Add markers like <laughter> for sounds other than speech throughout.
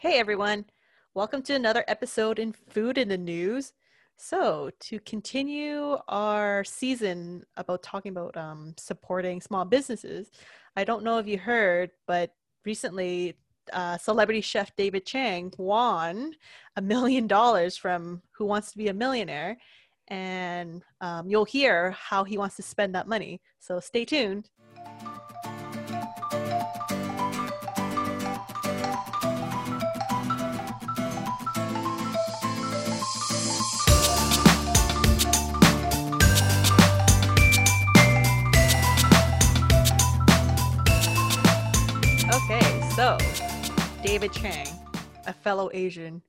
Hey everyone, welcome to another episode in Food in the News. So, to continue our season about talking about um, supporting small businesses, I don't know if you heard, but recently, uh, celebrity chef David Chang won a million dollars from Who Wants to Be a Millionaire. And um, you'll hear how he wants to spend that money. So, stay tuned. So David Chang, a fellow Asian,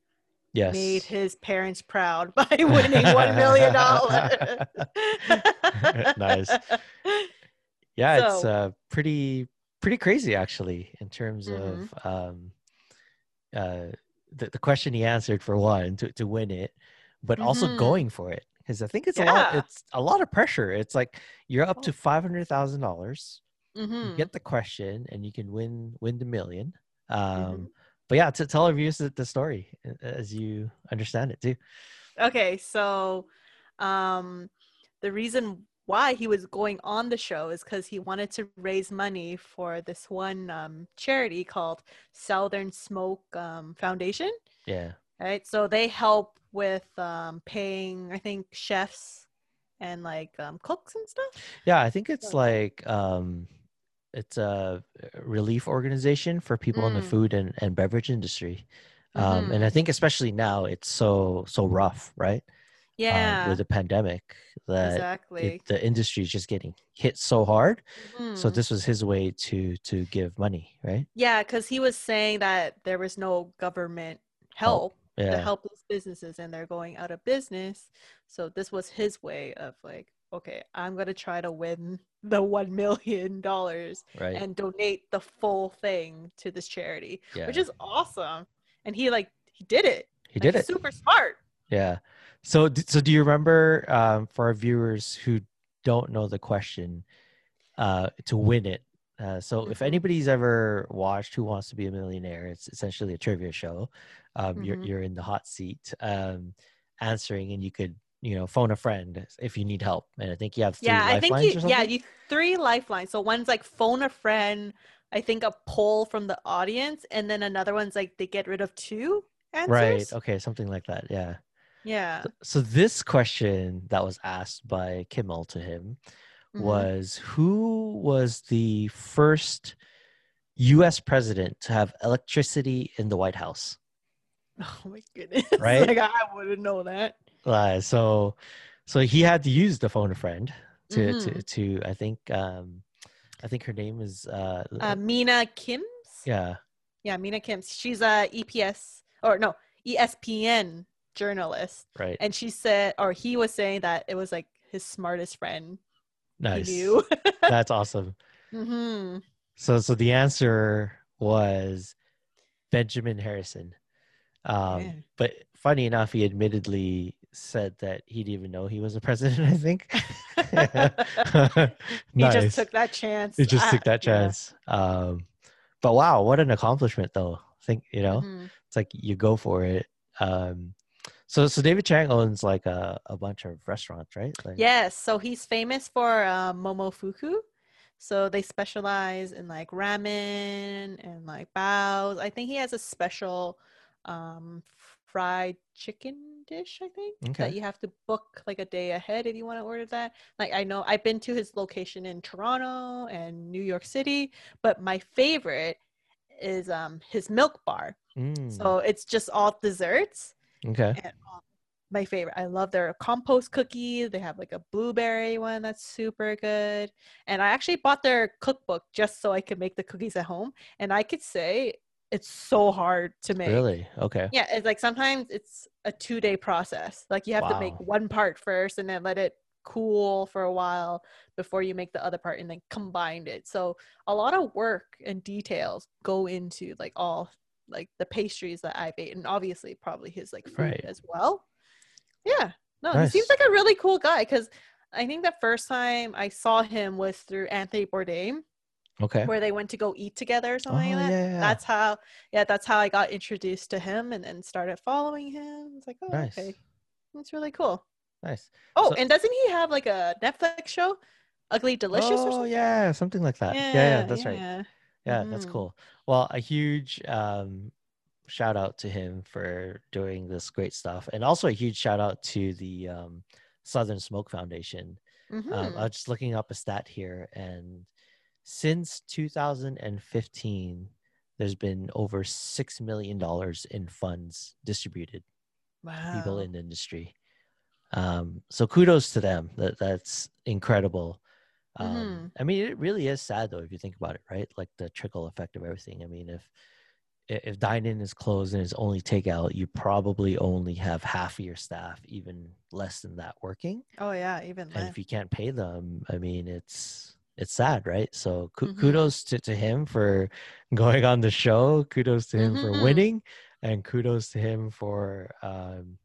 Yes. made his parents proud <laughs> by winning one million dollars. <laughs> Nice. yeah, it's uh, pretty pretty crazy actually in terms Mhm. of um, uh, the the question he answered for one to to win it, but also Mhm. going for it because I think it's a lot. It's a lot of pressure. It's like you're up Oh. to five hundred thousand dollars. Mhm. You get the question and you can win win the million. Um, Mhm. But yeah, to tell our viewers the, the story as you understand it too. Okay, so um, the reason why he was going on the show is because he wanted to raise money for this one um, charity called Southern Smoke um, Foundation. Yeah. Right, so they help with um, paying, I think, chefs and like um, cooks and stuff. Yeah, I think it's like um it's a relief organization for people in the Mm. food and, and beverage industry. Um and I Mhm. think especially now it's so so rough, right? Um, Yeah, with the pandemic that exactly. it, the industry is just getting hit so hard. So Mhm. this was his way to to give money, right? Yeah, because he was saying that there was no government help to Yeah. help these businesses and they're going out of business. So this was his way of like, okay, I'm gonna try to win the one million dollars Right. and donate the full thing to this charity, yeah. which is awesome. And he like he did it. he Like, did he's it. Super smart. Yeah. So, so do you remember um, for our viewers who don't know the question uh, to win it? Uh, so, if Mhm. anybody's ever watched Who Wants to Be a Millionaire, it's essentially a trivia show. Um, You're Mhm. you're in the hot seat, um, answering, and you could you know phone a friend if you need help. And I think you have three Yeah, I think lifelines you yeah, you three lifelines. So one's like phone a friend, I think a poll from the audience, and then another one's like they get rid of two answers. right. Okay. Something like that. Yeah. Yeah. So, so this question that was asked by Kimmel to him Mhm. was who was the first US president to have electricity in the White House? Oh my goodness. <laughs> Right? like I wouldn't know that. Uh, so so he had to use the phone a friend to to, Mhm. to I think um I think her name is uh, Uh, Mina Kimes? yeah Yeah, Mina Kimes. She's a EPS or no, ESPN journalist. right And she said or he was saying that it was like his smartest friend nice <laughs> that's awesome hmm so so the answer was Benjamin Harrison um Man. but funny enough he admittedly said that he didn't even know he was a <laughs> president I think <laughs> <laughs> He Nice. just took that chance. He just I- took that yeah. chance. Um, but wow, what an accomplishment, though. Think you know, Mhm. it's like you go for it. Um, so so David Chang owns like a, a bunch of restaurants, right? Like, Yes, so he's famous for uh, Momofuku. So they specialize in like ramen and like baos. I think he has a special um, fried chicken dish. I think Okay. that you have to book like a day ahead if you want to order that. Like I know I've been to his location in Toronto and New York City, but my favorite is um, his milk bar. Mm, So it's just all desserts okay. and um, my favorite. I love their compost cookies. They have like a blueberry one that's super good. And I actually bought their cookbook just so I could make the cookies at home. And I could say it's so hard to make. Really? Okay. Yeah, it's like sometimes it's a two day process. Like you have to make one part first and then let it cool for a while before you make the other part and then combine it. So a lot of work and details go into like all like the pastries that I've ate and obviously probably his like food Right. as well. Yeah. No, he seems like a really cool guy because I think the first time I saw him was through Anthony Bourdain Okay. where they went to go eat together or something Oh, like that. yeah, yeah. That's how, yeah, that's how I got introduced to him and then started following him. It's like, oh, Nice. okay, that's really cool. Nice. Oh, So- and doesn't he have like a Netflix show, Ugly Delicious or oh something? yeah, something like that. Yeah, yeah, that's right. yeah. Yeah, that's cool. Well, a huge um, shout out to him for doing this great stuff, and also a huge shout out to the um, Southern Smoke Foundation. Um, Mhm. I was just looking up a stat here, and since 2015, there's been over six million dollars in funds distributed to people in the industry. Um, so kudos to them. That that's incredible. Um, Mhm. I mean, it really is sad though if you think about it, right? Like the trickle effect of everything. I mean, if if dine-in is closed and it's only takeout, you probably only have half of your staff, even less than that, working. Oh yeah, even And if you can't pay them, I mean, it's it's sad, right? So ku- Mhm. kudos to, to him for <laughs> going on the show. Kudos to him for Mhm. winning, and kudos to him for um,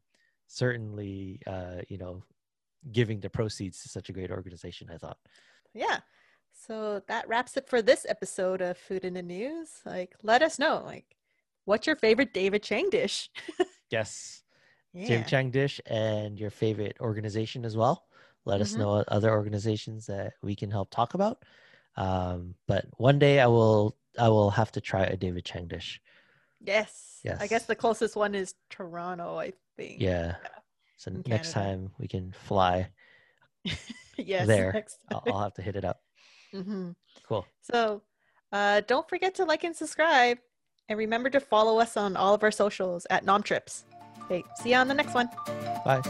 certainly, uh, you know, giving the proceeds to such a great organization. I thought. yeah. So that wraps it for this episode of Food in the News. Like, let us know, like, what's your favorite David Chang dish? <laughs> Yes, Yeah. David Chang dish and your favorite organization as well. Let us Mhm. know other organizations that we can help talk about. Um, but one day I will I will have to try a David Chang dish. Yes. Yes. I guess the closest one is Toronto, I think. Yeah. So in next Canada. time we can fly, <laughs> yes. there. Next I'll. I'll have to hit it up. <laughs> hmm Cool. So uh, don't forget to like and subscribe. And remember to follow us on all of our socials at NomTrips. Okay, see you on the next one. Bye.